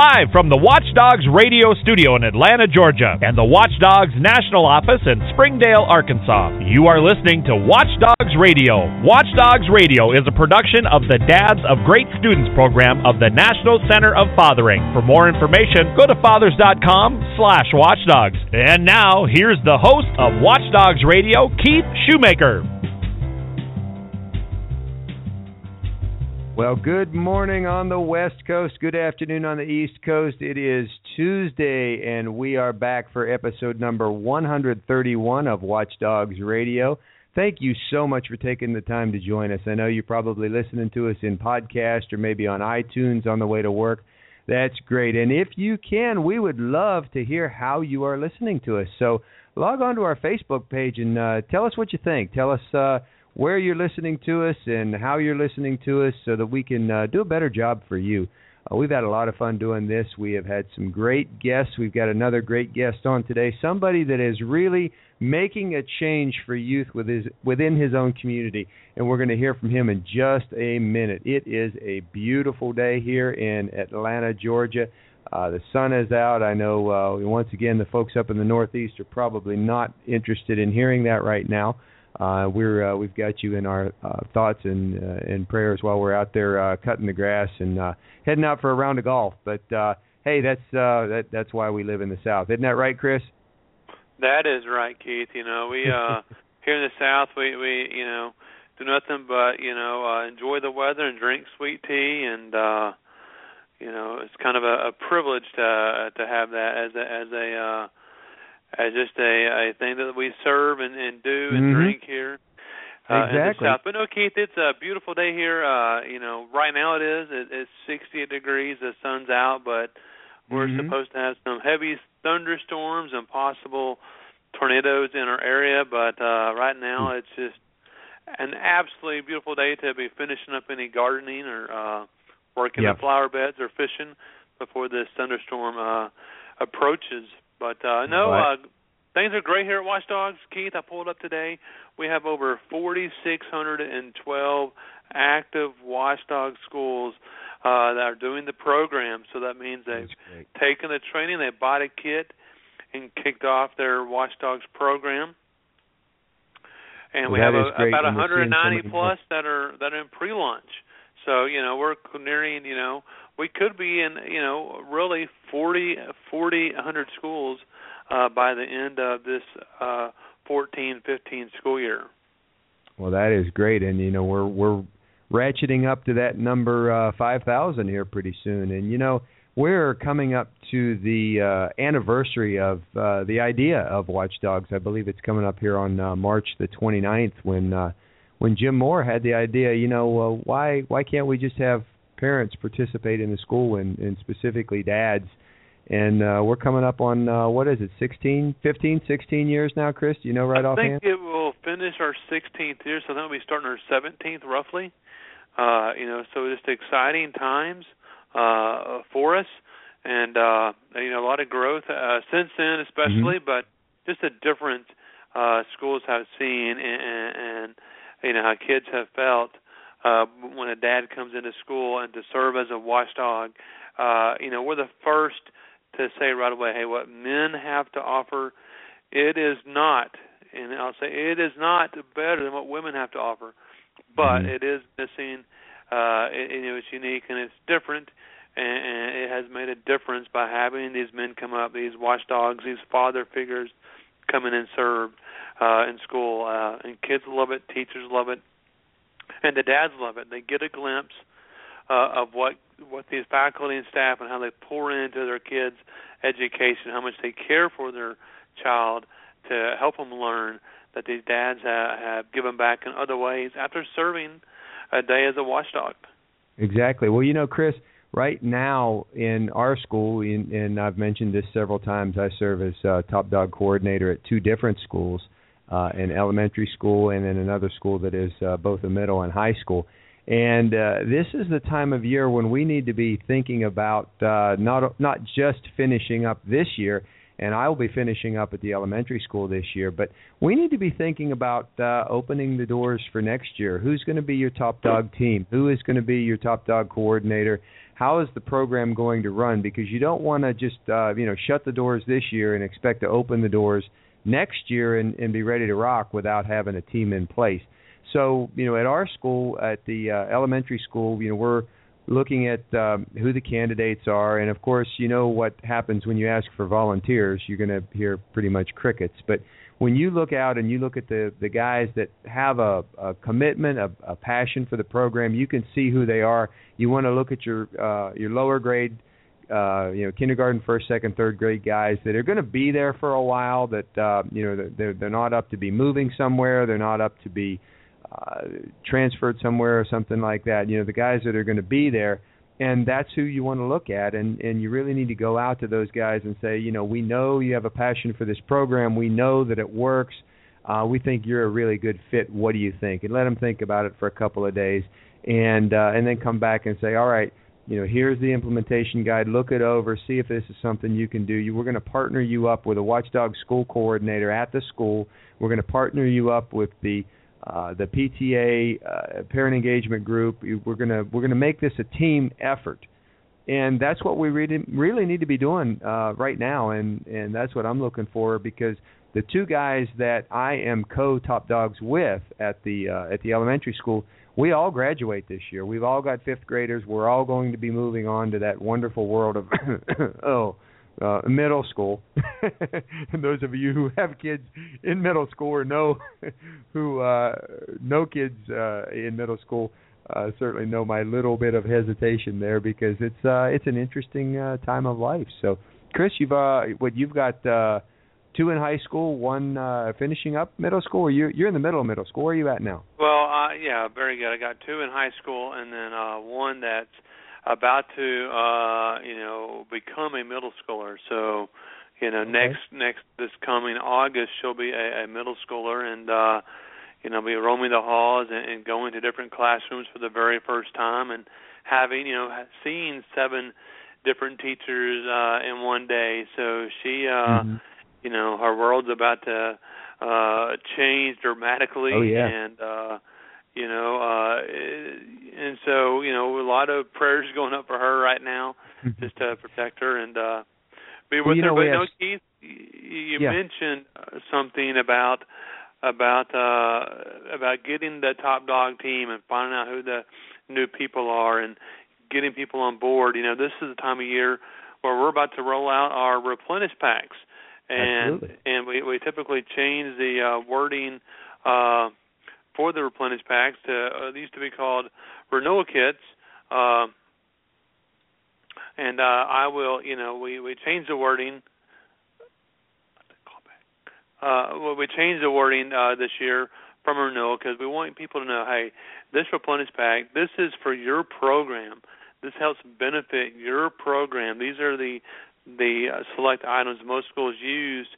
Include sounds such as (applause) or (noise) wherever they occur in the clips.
live from the Watchdogs radio studio in Atlanta, Georgia, and the Watchdogs national office in Springdale, Arkansas. You are listening to Watchdogs Radio. Watchdogs Radio is a production of the Dads of Great Students program of the National Center of Fathering. For more information, go to fathers.com slash watchdogs. And now, here's the host of Watchdogs Radio, Keith Shoemaker. Well, good morning on the West Coast. Good afternoon on the East Coast. It is Tuesday, and we are back for episode number 131 of Watchdogs Radio. Thank you so much for taking the time to join us. I know you're probably listening to us in podcast or maybe on iTunes on the way to work. That's great. And if you can, we would love to hear how you are listening to us. So log on to our Facebook page and uh, tell us what you think. Tell us. Uh, where you're listening to us and how you're listening to us so that we can uh, do a better job for you. Uh, we've had a lot of fun doing this. We have had some great guests. We've got another great guest on today, somebody that is really making a change for youth with his, within his own community. And we're going to hear from him in just a minute. It is a beautiful day here in Atlanta, Georgia. Uh, the sun is out. I know uh, once again the folks up in the Northeast are probably not interested in hearing that right now uh, we're uh, we've got you in our uh, thoughts and uh, and prayers while we're out there uh, cutting the grass and uh, heading out for a round of golf. But uh, hey, that's uh, that that's why we live in the South, isn't that right, Chris? That is right, Keith. You know, we uh, (laughs) here in the South, we we you know do nothing but you know uh, enjoy the weather and drink sweet tea and. uh you know, it's kind of a, a privilege to uh, to have that as a as a uh as just a, a thing that we serve and, and do and mm-hmm. drink here. Uh, exactly. in the south. But no, Keith, it's a beautiful day here. Uh, you know, right now it is. It, it's 68 degrees. The sun's out, but we're mm-hmm. supposed to have some heavy thunderstorms and possible tornadoes in our area. But uh, right now, mm-hmm. it's just an absolutely beautiful day to be finishing up any gardening or uh, working yep. the flower beds or fishing before this thunderstorm uh, approaches. But uh, no, uh, things are great here at Watchdogs. Keith, I pulled up today. We have over 4,612 active Watchdog schools uh, that are doing the program. So that means they've taken the training, they bought a kit, and kicked off their Watchdogs program. And well, we have a, about 190 plus that are that are in pre-launch. So you know we're nearing you know we could be in you know really 40 40 100 schools uh by the end of this uh 14 15 school year. Well that is great and you know we're we're ratcheting up to that number uh 5000 here pretty soon. And you know we're coming up to the uh anniversary of uh the idea of watchdogs i believe it's coming up here on uh, march the 29th when uh when Jim Moore had the idea, you know, uh, why why can't we just have parents participate in the school and, and specifically dads. And uh, we're coming up on uh, what is it, 16, 15, 16 years now, Chris? Do you know right offhand? I think it will finish our 16th year, so then we'll be starting our 17th roughly. Uh, you know, so just exciting times uh, for us, and uh, you know, a lot of growth uh, since then, especially, mm-hmm. but just a different uh, schools have seen, and, and, and you know how kids have felt uh, when a dad comes into school and to serve as a watchdog. Uh, you know, we're the first to say right away, hey, what men have to offer, it is not, and I'll say it is not better than what women have to offer, but mm-hmm. it is missing. Uh, it, you know, it's unique and it's different, and, and it has made a difference by having these men come up, these watchdogs, these father figures come in and serve uh, in school, uh, and kids love it, teachers love it, and the dads love it. They get a glimpse uh, of what what these faculty and staff and how they pour into their kids' education, how much they care for their child to help them learn that these dads have, have given back in other ways after serving a day as a watchdog. Exactly. Well, you know, Chris, right now in our school, in, and I've mentioned this several times, I serve as uh, top dog coordinator at two different schools uh, an elementary school and then another school that is uh, both a middle and high school. And uh, this is the time of year when we need to be thinking about uh, not not just finishing up this year, and I will be finishing up at the elementary school this year, but we need to be thinking about uh, opening the doors for next year. Who's going to be your top dog team? Who is going to be your top dog coordinator? how is the program going to run? Because you don't want to just uh, you know shut the doors this year and expect to open the doors next year and, and be ready to rock without having a team in place. So you know, at our school, at the uh, elementary school, you know, we're looking at um, who the candidates are, and of course, you know what happens when you ask for volunteers. You're going to hear pretty much crickets. But when you look out and you look at the the guys that have a, a commitment, a, a passion for the program, you can see who they are. You want to look at your uh, your lower grade, uh, you know, kindergarten, first, second, third grade guys that are going to be there for a while. That uh, you know they're they're not up to be moving somewhere. They're not up to be uh, transferred somewhere or something like that. You know, the guys that are going to be there, and that's who you want to look at. And and you really need to go out to those guys and say, you know, we know you have a passion for this program. We know that it works. Uh, we think you're a really good fit. What do you think? And let them think about it for a couple of days, and uh, and then come back and say, all right, you know, here's the implementation guide. Look it over. See if this is something you can do. You, we're going to partner you up with a Watchdog school coordinator at the school. We're going to partner you up with the uh, the PTA uh, parent engagement group. We're gonna we're gonna make this a team effort, and that's what we really really need to be doing uh, right now. And and that's what I'm looking for because the two guys that I am co top dogs with at the uh, at the elementary school, we all graduate this year. We've all got fifth graders. We're all going to be moving on to that wonderful world of (coughs) oh uh, middle school. and (laughs) those of you who have kids in middle school or know (laughs) who uh, know kids uh, in middle school uh, certainly know my little bit of hesitation there because it's uh, it's an interesting uh, time of life. So, Chris, you've uh, what you've got uh, two in high school, one uh, finishing up middle school. Or you're you're in the middle of middle school. Where are you at now? Well, uh, yeah, very good. I got two in high school, and then uh, one that's about to uh you know become a middle schooler so you know okay. next next this coming august she'll be a, a middle schooler and uh you know be roaming the halls and, and going to different classrooms for the very first time and having you know seeing seven different teachers uh in one day so she uh mm-hmm. You know her world's about to uh change dramatically oh, yeah. and uh you know uh and so you know a lot of prayers going up for her right now Mm-hmm. just to protect her and uh be with well, her know, but we you know have... Keith you yeah. mentioned uh, something about about uh about getting the top dog team and finding out who the new people are and getting people on board you know this is the time of year where we're about to roll out our replenish packs and Absolutely. and we we typically change the uh wording uh for the replenish packs to uh, they used to be called renewal kits. Uh, and uh, I will, you know, we we change the wording. Call back. Uh, well, we changed the wording uh, this year from renewal because we want people to know, hey, this replenish pack, this is for your program. This helps benefit your program. These are the the uh, select items most schools use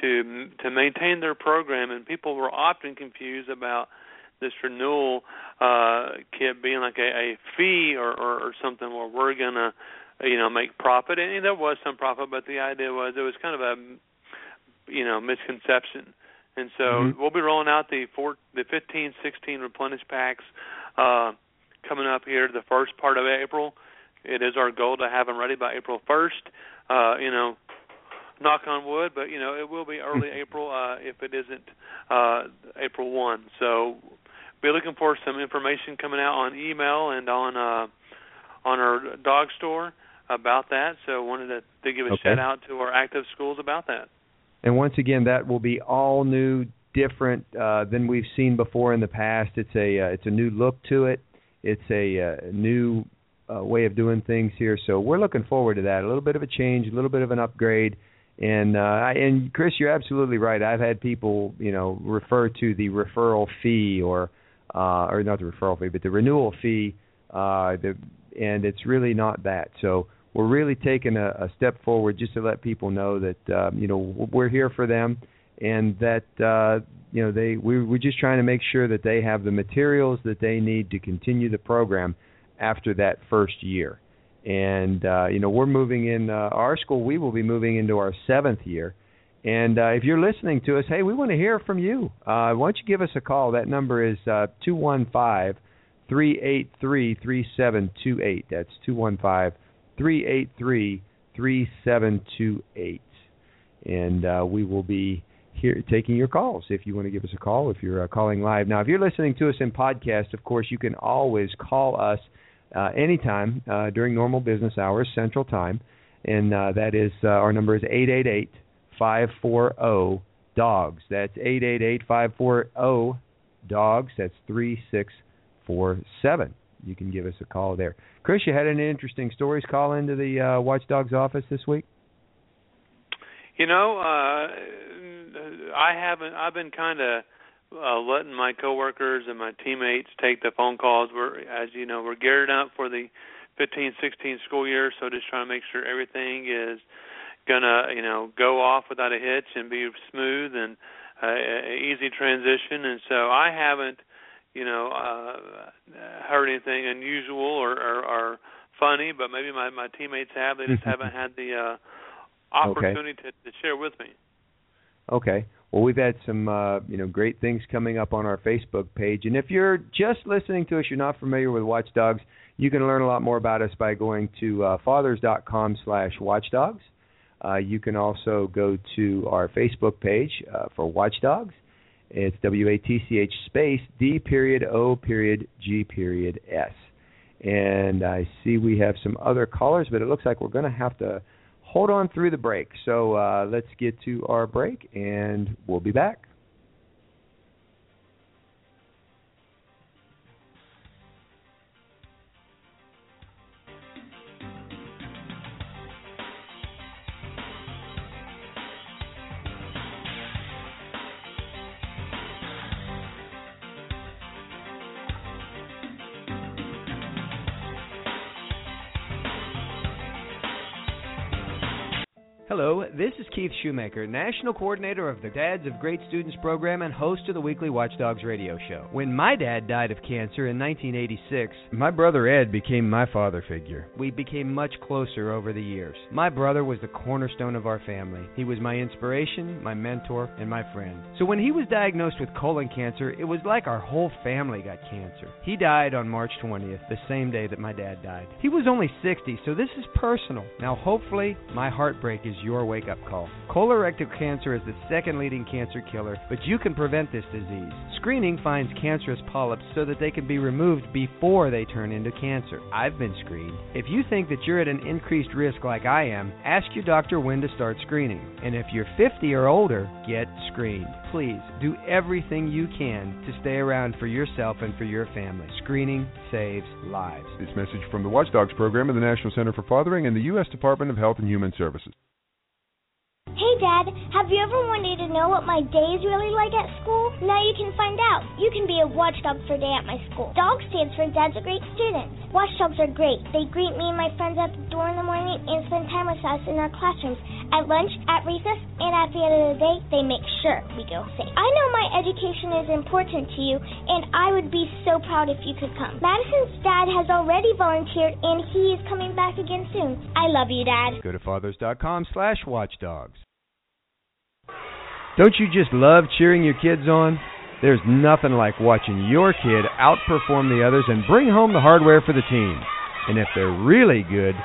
to to maintain their program, and people were often confused about this renewal uh, kit being like a, a fee or, or, or something where we're gonna you know make profit, and there was some profit, but the idea was it was kind of a you know misconception. And so mm-hmm. we'll be rolling out the four, the 15, 16 replenish packs uh, coming up here the first part of April. It is our goal to have them ready by April 1st. Uh, you know, knock on wood, but you know it will be early (laughs) April uh, if it isn't uh, April one. So be looking for some information coming out on email and on uh, on our dog store about that. So wanted to, to give a okay. shout out to our active schools about that. And once again, that will be all new, different uh, than we've seen before in the past. It's a uh, it's a new look to it. It's a uh, new uh, way of doing things here. So we're looking forward to that. A little bit of a change, a little bit of an upgrade. And uh, and Chris, you're absolutely right. I've had people, you know, refer to the referral fee or uh, or not the referral fee, but the renewal fee. Uh, the and it's really not that. So we're really taking a, a step forward just to let people know that um, you know we're here for them and that uh, you know they we, we're just trying to make sure that they have the materials that they need to continue the program after that first year. And uh, you know we're moving in uh, our school. We will be moving into our seventh year. And uh, if you're listening to us, hey, we want to hear from you. Uh, why don't you give us a call? That number is uh, two one five 383 3728. That's 215 383 3728. And uh, we will be here taking your calls if you want to give us a call if you're uh, calling live. Now, if you're listening to us in podcast, of course, you can always call us uh, anytime uh, during normal business hours, Central Time. And uh, that is, uh, our number is 888 540 DOGS. That's 888 540 DOGS. That's 3647. You can give us a call there. Chris, you had any interesting stories call into the uh, Watchdogs office this week? You know, uh, I haven't. I've been kind of uh, letting my coworkers and my teammates take the phone calls. We're, as you know, we're geared up for the 15, 16 school year, so just trying to make sure everything is gonna, you know, go off without a hitch and be smooth and uh, easy transition. And so I haven't, you know, uh, heard anything unusual or, or, or funny, but maybe my my teammates have. They just (laughs) haven't had the uh, opportunity okay. to, to share with me. Okay. Well, we've had some uh, you know great things coming up on our Facebook page, and if you're just listening to us, you're not familiar with Watchdogs, you can learn a lot more about us by going to uh, fathers.com/watchdogs. Uh, you can also go to our Facebook page uh, for Watchdogs. It's W A T C H space D period O period G period S. And I see we have some other callers, but it looks like we're going to have to hold on through the break. So uh, let's get to our break, and we'll be back. This is Keith Shoemaker, National Coordinator of the Dads of Great Students program and host of the weekly Watchdogs radio show. When my dad died of cancer in 1986, my brother Ed became my father figure. We became much closer over the years. My brother was the cornerstone of our family. He was my inspiration, my mentor, and my friend. So when he was diagnosed with colon cancer, it was like our whole family got cancer. He died on March 20th, the same day that my dad died. He was only 60, so this is personal. Now, hopefully, my heartbreak is your wake up call. Colorectal cancer is the second leading cancer killer, but you can prevent this disease. Screening finds cancerous polyps so that they can be removed before they turn into cancer. I've been screened. If you think that you're at an increased risk like I am, ask your doctor when to start screening. And if you're 50 or older, get screened. Please do everything you can to stay around for yourself and for your family. Screening saves lives. This message from the Watchdogs program of the National Center for Fathering and the U.S. Department of Health and Human Services. Hey, Dad, have you ever wanted to know what my day is really like at school? Now you can find out. You can be a watchdog for day at my school. DOG stands for Dad's a Great Student. Watchdogs are great. They greet me and my friends at the door in the morning and spend time with us in our classrooms, at lunch, at recess, and at the end of the day, they make sure we go safe. I know my education is important to you, and I would be so proud if you could come. Madison's dad has already volunteered, and he is coming back again soon. I love you, Dad. Go to fathers.com slash watchdogs. Don't you just love cheering your kids on? There's nothing like watching your kid outperform the others and bring home the hardware for the team. And if they're really good,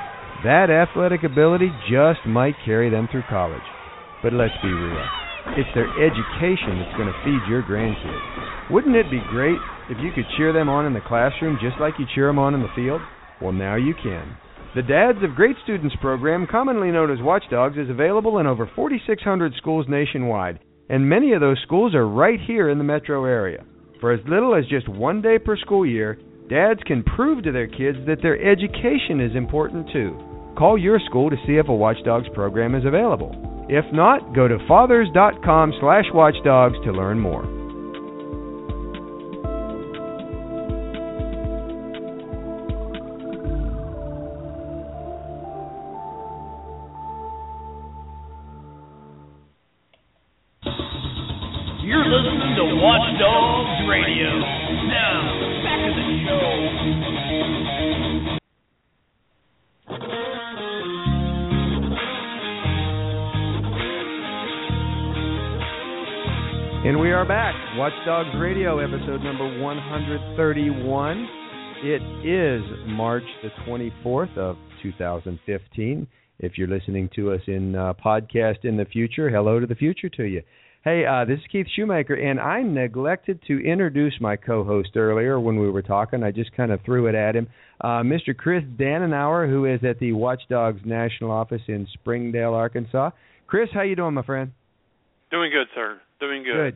that athletic ability just might carry them through college. But let's be real. It's their education that's going to feed your grandkids. Wouldn't it be great if you could cheer them on in the classroom just like you cheer them on in the field? Well, now you can. The Dads of Great Students program, commonly known as Watchdogs, is available in over 4,600 schools nationwide, and many of those schools are right here in the metro area. For as little as just one day per school year, dads can prove to their kids that their education is important too. Call your school to see if a Watchdogs program is available. If not, go to fathers.com/watchdogs to learn more. Watchdogs Radio. Now, back to the show. And we are back. Watch Dogs Radio, episode number 131. It is March the 24th of 2015. If you're listening to us in uh, podcast in the future, hello to the future to you. Hey, uh, this is Keith Shoemaker, and I neglected to introduce my co-host earlier when we were talking. I just kind of threw it at him, uh, Mr. Chris Dannenauer, who is at the Watchdogs National Office in Springdale, Arkansas. Chris, how you doing, my friend? Doing good, sir. Doing good.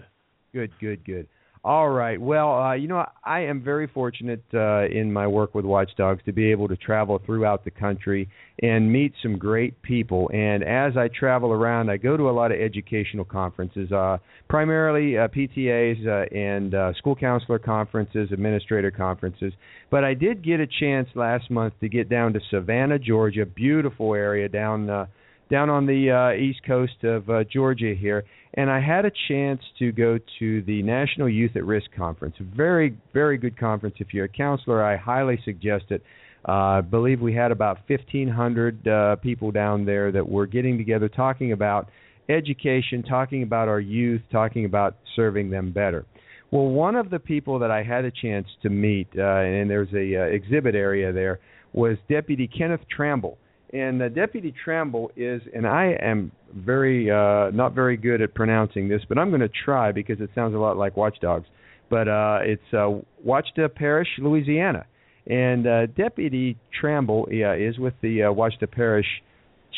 Good, good, good, good. All right. Well, uh, you know, I am very fortunate uh, in my work with Watchdogs to be able to travel throughout the country and meet some great people. And as I travel around, I go to a lot of educational conferences, uh, primarily uh, PTAs uh, and uh, school counselor conferences, administrator conferences. But I did get a chance last month to get down to Savannah, Georgia, beautiful area down. Uh, down on the uh, east coast of uh, Georgia here, and I had a chance to go to the National Youth at Risk Conference. Very, very good conference. If you're a counselor, I highly suggest it. Uh, I believe we had about 1,500 uh, people down there that were getting together talking about education, talking about our youth, talking about serving them better. Well, one of the people that I had a chance to meet, uh, and there's a uh, exhibit area there, was Deputy Kenneth Tramble and uh, Deputy Tramble is, and I am very uh, not very good at pronouncing this, but I'm going to try because it sounds a lot like Watchdogs. But uh, it's uh, Ouachita Parish, Louisiana, and uh, Deputy Tramble is with the uh, Ouachita Parish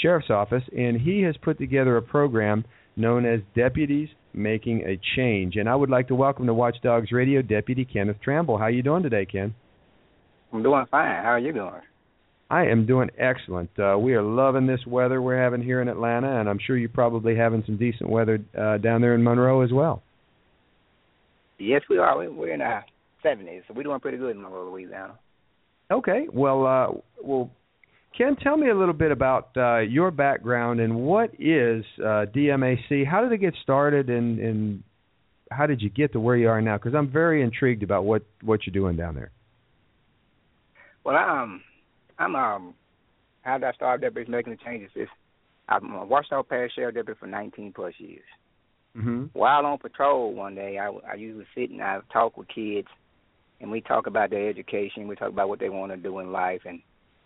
Sheriff's Office, and he has put together a program known as Deputies Making a Change. And I would like to welcome to Watchdogs Radio Deputy Kenneth Tramble. How are you doing today, Ken? I'm doing fine. How are you doing? I am doing excellent. Uh, we are loving this weather we're having here in Atlanta, and I'm sure you're probably having some decent weather uh, down there in Monroe as well. Yes, we are. We're in our 70s, so we're doing pretty good in Monroe, Louisiana. Okay. Well, uh, well, Ken, tell me a little bit about uh, your background and what is uh, DMAC. How did it get started, and, and how did you get to where you are now? Because I'm very intrigued about what what you're doing down there. Well, I um, I'm um how did I start deputy making the changes? Is I'm a Ouachita Parish Sheriff deputy for 19 plus years. Mm-hmm. While on patrol one day, I, I usually sit and I talk with kids, and we talk about their education. We talk about what they want to do in life, and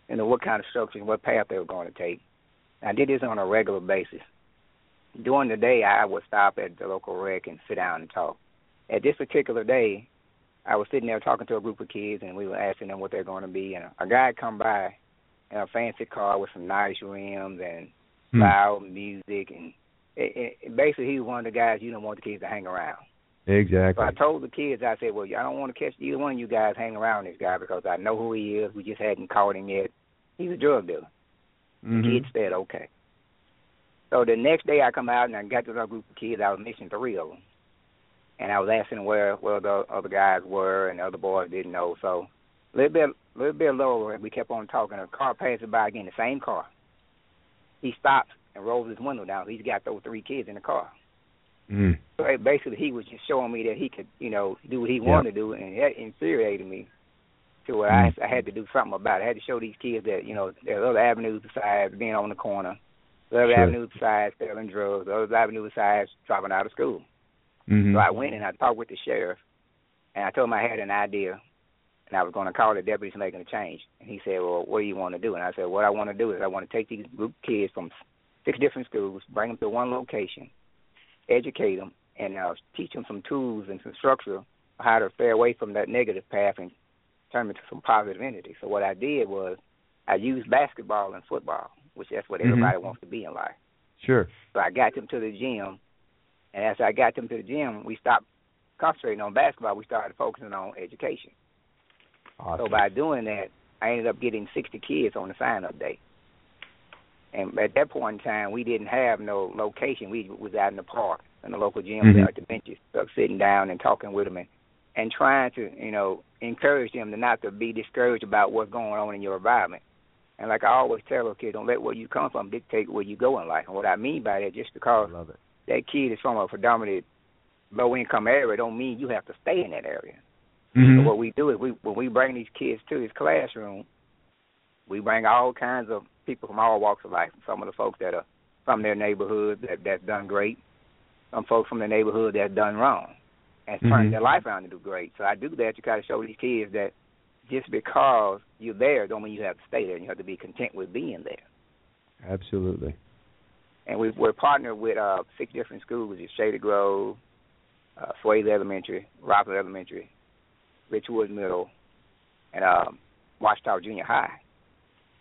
you know what kind of structure and what path they were going to take. I did this on a regular basis. During the day, I would stop at the local rec and sit down and talk. At this particular day, I was sitting there talking to a group of kids, and we were asking them what they're going to be. And a guy come by in a fancy car with some nice rims and Hmm. loud music, and it, it, basically he was one of the guys you don't want the kids to hang around. So Exactly. I told the kids, I said, well, I don't want to catch either one of you guys hanging around this guy because I know who he is. We just hadn't caught him yet. He's a drug dealer. Mhm. Kids said, okay. So the next day I come out and I got this other group of kids. I was missing three of them. And I was asking where where the other guys were, and the other boys didn't know. So a little bit, little bit lower, we kept on talking. A car passes by again, the same car. He stops and rolls his window down. He's got those three kids in the car. Mm. So basically, he was just showing me that he could, you know, do what he Yeah. wanted to do, and it infuriated me to where Mm. I, I had to do something about it. I had to show these kids that, you know, there's other avenues besides being on the corner. There's other Sure. avenues besides selling drugs. There's other avenues besides dropping out of school. Mhm. So I went and I talked with the sheriff, and I told him I had an idea, and I was going to call the deputies making a change. And he said, "Well, what do you want to do?" And I said, "What I want to do is I want to take these group kids from six different schools, bring them to one location, educate them, and uh, teach them some tools and some structure how to stay away from that negative path and turn into some positive entity." So what I did was I used basketball and football, which that's what Mhm. everybody wants to be in life. Sure. So I got them to the gym, and as I got them to the gym, we stopped concentrating on basketball. We started focusing on education. Awesome. So by doing that, I ended up getting 60 kids on the sign-up day. And at that point in time, we didn't have no location. We was out in the park in the local gym Mhm. there at the benches, sitting down and talking with them and and trying to you know encourage them to not to be discouraged about what's going on in your environment. And like I always tell a kid, don't let where you come from dictate where you go in life. And what I mean by that, just I because love it. That kid is from a predominant low income area don't mean you have to stay in that area. Mhm. So what we do is we when we bring these kids to this classroom, we bring all kinds of people from all walks of life. Some of the folks that are from their neighborhood that that's done great, some folks from the neighborhood that's done wrong, and Mhm. turned their life around to do great. So I do that to kind of show these kids that just because you're there don't mean you have to stay there. You have to be content with being there. Absolutely. And we, we're partnered with uh, six different schools: is Shady Grove, uh, Swayze Elementary, Rockland Elementary, Richwood Middle, and um, Ouachita Junior High.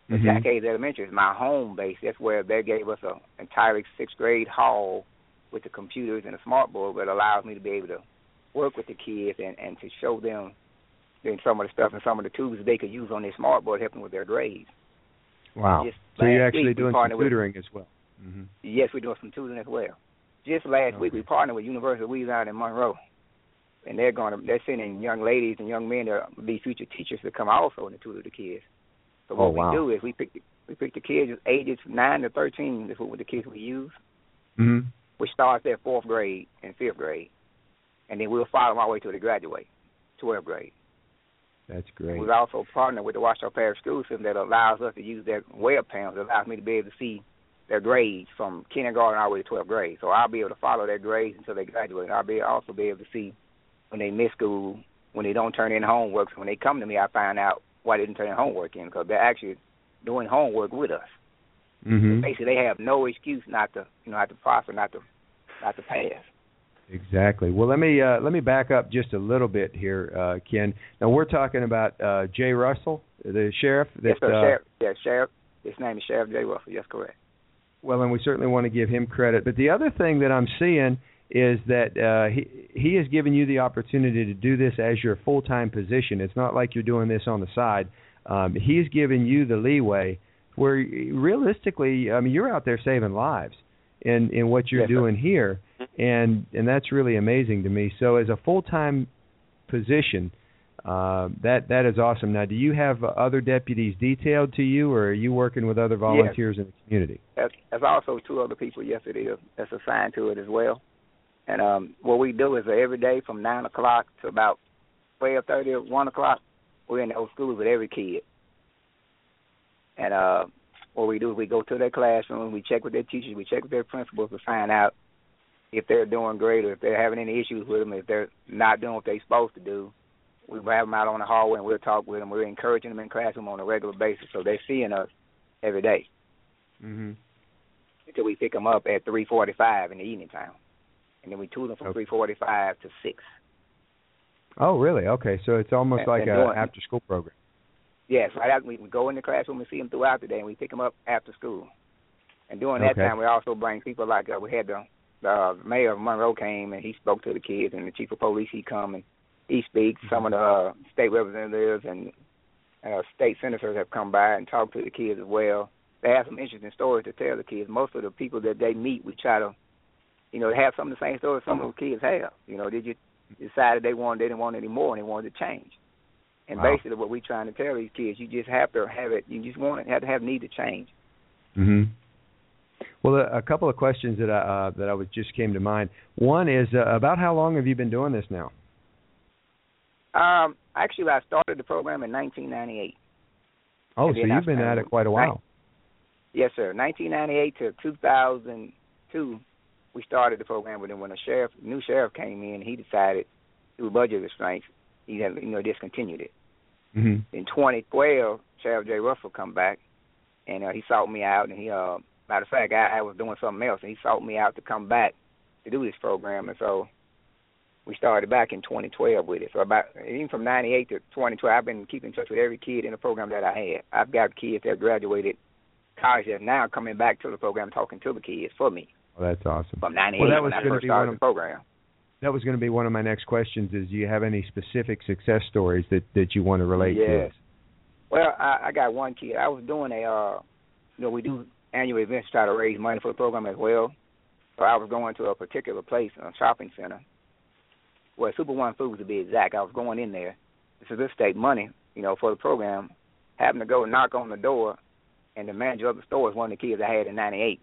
The Mhm. Jack Hayes Elementary is my home base. That's where they gave us an entire sixth grade hall with the computers and a smart board that allows me to be able to work with the kids and, and to show them then some of the stuff and some of the tools they could use on their smart board helping with their grades. Wow. Just So you're actually doing some partnered with- tutoring as well. Hmm Yes, we're doing some tutoring as well. Just last week we partnered with University of Louisiana in Monroe. And they're going to they're sending young ladies and young men to be future teachers to come also and tutor the kids. So what Oh, wow. we do is we pick the, we pick the kids ages nine to thirteen is what the kids we use, hmm which starts at fourth grade and fifth grade, and then we'll follow them all the way till they graduate, twelfth grade. That's great. We've also partnered with the Ouachita Parish School System that allows us to use their web panels. That allows me to be able to see their grades from kindergarten all the way to 12th grade. So I'll be able to follow their grades until they graduate. I'll be also be able to see when they miss school, when they don't turn in homework. So when they come to me, I find out why they didn't turn in homework in because they're actually doing homework with us. hmm Basically, they have no excuse not to, you know, not to prosper, not to, not to pass. Exactly. Well, let me uh, let me back up just a little bit here, uh, Ken. Now we're talking about uh, Jay Russell, the sheriff. That, yes, sir. uh, Sheriff, yeah, Sheriff. His name is Sheriff Jay Russell. Yes, correct. Well, and we certainly want to give him credit. But the other thing that I'm seeing is that uh, he he has given you the opportunity to do this as your full time position. It's not like you're doing this on the side. Um, he's given you the leeway where realistically, I mean, you're out there saving lives in in what you're Yes, sir. doing here, and and that's really amazing to me. So as a full time position. Uh, that that is awesome. Now, do you have other deputies detailed to you, or are you working with other volunteers in the community? There's, there's also two other people, yes it is, that's assigned to it as well. And um what we do is every day from nine o'clock to about twelve thirty or one o'clock, we're in those schools with every kid. And uh what we do is we go to their classroom, we check with their teachers, we check with their principals to find out if they're doing great or if they're having any issues with them, if they're not doing what they're supposed to do. We have them out on the hallway and we'll talk with them. We're encouraging them in classroom on a regular basis, so they're seeing us every day Mm-hmm. until we pick them up at 3:45 in the evening time, and then we tour them from Okay. 3:45 to six. Oh, really? Okay, so it's almost And- like and a doing- after school program. Yes, right after we, we go in the classroom and see them throughout the day, and we pick them up after school. And during that Okay. time, we also bring people like uh, we had the the uh, mayor of Monroe came and he spoke to the kids, and the chief of police he come and he speaks. Some of the uh, state representatives and uh, state senators have come by and talked to the kids as well. They have some interesting stories to tell the kids. Most of the people that they meet, we try to, you know, have some of the same stories some of the kids have. You know, they just decided they wanted, they didn't want any more, and they wanted to change. And Wow. basically, what we're trying to tell these kids, you just have to have it. You just want to have to have need to change. Mm-hmm. Well, a, a couple of questions that I uh, that I was just came to mind. One is uh, about how long have you been doing this now? Um, actually, I started the program in 1998. Oh, And so you've been at it quite a while. Yes, sir. 1998 to 2002, we started the program. But then when the sheriff, new sheriff came in, he decided through budget restraints, he had you know discontinued it. Mm-hmm. In 2012, Sheriff Jay Russell come back, and uh, he sought me out, and he, uh, matter of fact, I, I was doing something else, and he sought me out to come back to do this program, and so we started back in 2012 with it. So about even from 98 to 2012, I've been keeping in touch with every kid in the program that I had. I've got kids that graduated college that's now coming back to the program, talking to the kids for me Well, that's awesome. from 98 Well, that when was I gonna first be started one the of- program. That was going to be one of my next questions. Is do you have any specific success stories that that you want to relate to? Yes. us? Well, I, I got one kid. I was doing a, uh, you know, we do annual events to try to raise money for the program as well. So I was going to a particular place, a shopping center, well, Super One Foods to be exact. I was going in there to solicitate money, you know, for the program. Happened to go knock on the door, and the manager of the store is one of the kids I had in '98.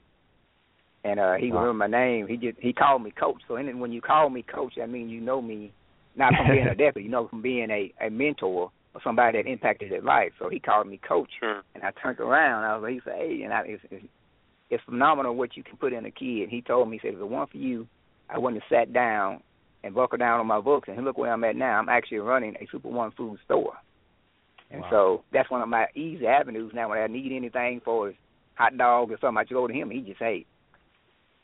And uh he Wow. remembered my name. He just he called me coach. So and when you call me coach, that means you know me not from being a (laughs) deputy, you know from being a a mentor or somebody that impacted his life. So he called me coach. Sure. And I turned around. I was like, he said, hey, and I, it's, it's, it's phenomenal what you can put in a kid. He told me, he said, if it weren't for you, I wouldn't have sat down and buckled down on my books. And look where I'm at now. I'm actually running a Super One food store. And Wow. so that's one of my easy avenues now. When I need anything for hot dogs or something, I just go to him. He just hey,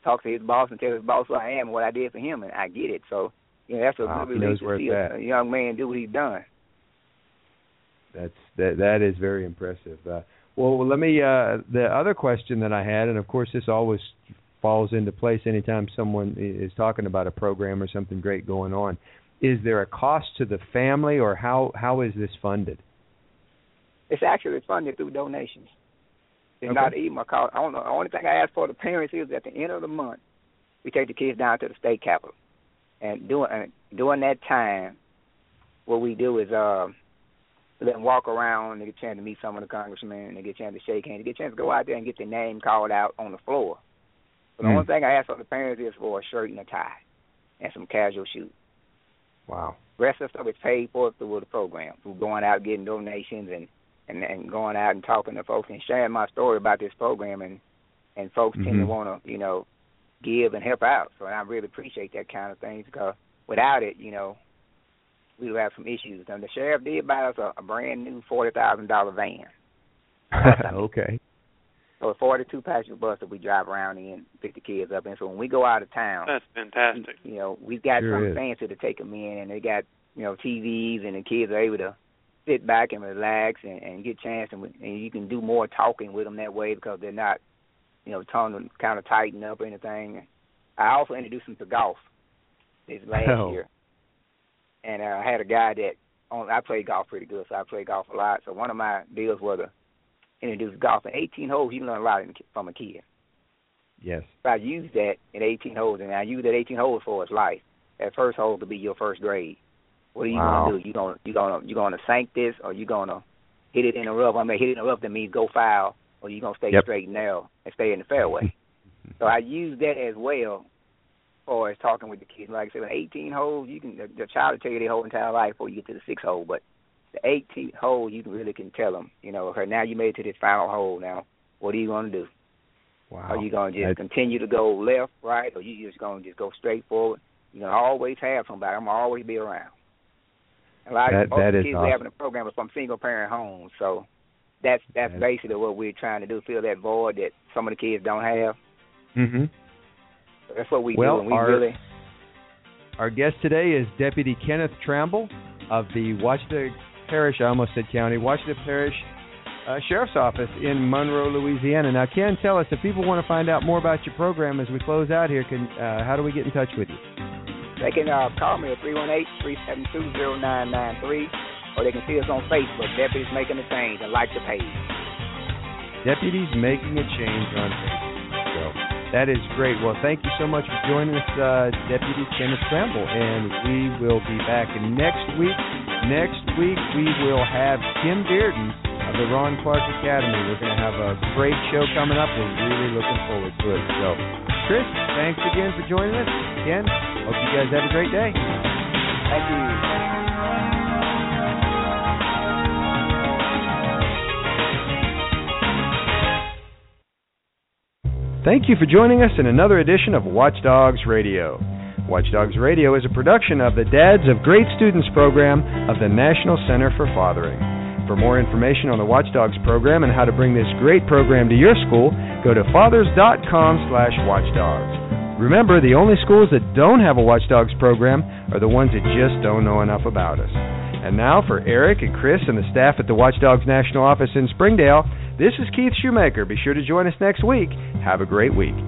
talk to his boss and tell his boss who I am and what I did for him, and I get it. So you know that's a Wow, good he to see a, a young man do what he's done. That's that that is very impressive. Uh, well, let me uh, the other question that I had, and of course this always falls into place anytime someone is talking about a program or something great going on. Is there a cost to the family, or how how is this funded? It's actually funded through donations. It's Okay. not even a cost. I don't know. The only thing I ask for the parents is at the end of the month, we take the kids down to the state capitol, and during during that time, what we do is uh, let them walk around. They get a chance to meet some of the congressmen. They get a chance to shake hands. They get a chance to go out there and get their name called out on the floor. So the Mm. only thing I ask of the parents is for a shirt and a tie, and some casual shoes. Wow. rest of the stuff is paid for through the program, through going out getting donations and and and going out and talking to folks and sharing my story about this program and and folks tend to Mhm. want to you know give and help out. So I really appreciate that kind of thing because without it, you know, we would have some issues. And the sheriff did buy us a, a brand new forty thousand dollar van. (laughs) okay. So a forty two passenger bus that we drive around in, pick the kids up in. So when we go out of town, That's fantastic. you know, we've got Sure something is. fancy to take them in, and they got you know TVs, and the kids are able to sit back and relax and, and get a chance, and, and you can do more talking with them that way because they're not, you know, tongue kind of tighten up or anything. I also introduced them to golf this last Oh. year, and uh, I had a guy that on, I play golf pretty good, so I play golf a lot. So one of my deals was to introduce golf. In 18 holes, you learn a lot from a kid. Yes. So I use that in 18 holes, and I use that 18 holes for his life. That first hole to be your first grade. What are you Wow. gonna do? You gonna you gonna you gonna sink this, or you gonna hit it in the rough? I mean, hit it in the rough that means go foul, or you gonna stay Yep. straight and narrow and stay in the fairway. (laughs) so I use that as well, for as talking with the kids. Like I said, with 18 holes, you can the, the child will tell you their whole entire life before you get to the sixth hole, but the 18th hole, you really can tell them. You know, okay, now you made it to this final hole. Now, what are you gonna do? Wow. Are you going to just That- continue to go left, right, or you just going to just go straight forward? You're going to always have somebody. I'm going to always be around. A lot That- of that the kids awesome. we have in the program are from single parent homes, so that's that's That- basically what we're trying to do. Fill that void that some of the kids don't have. Mm-hmm. That's what we Well, do, and we our- really Our guest today is Deputy Kenneth Tramble of the Ouachita Parish, I almost said county, Ouachita Parish uh, Sheriff's Office in Monroe, Louisiana. Now, Ken, tell us if people want to find out more about your program as we close out here. Can uh, how do we get in touch with you? they can uh, call me at three one eight three seven two zero nine nine three, or they can see us on Facebook. Deputies making a change and like the page. Deputies making a change on Facebook. So that is great. Well, thank you so much for joining us, uh, Deputy Kenneth Tramble, and we will be back next week. Next week we will have Kim Bearden of the Ron Clark Academy. We're going to have a great show coming up. We're really looking forward to it. So, Chris, thanks again for joining us. Ken, hope you guys have a great day. Thank you. Thank you for joining us in another edition of Watchdogs Radio. Watchdogs Radio is a production of the Dads of Great Students program of the National Center for Fathering. For more information on the Watchdogs program and how to bring this great program to your school, go to fathers.com/watchdogs. Remember, the only schools that don't have a Watchdogs program are the ones that just don't know enough about us. And now for Eric and Chris and the staff at the Watchdogs National Office in Springdale, this is Keith Shoemaker. Be sure to join us next week. Have a great week.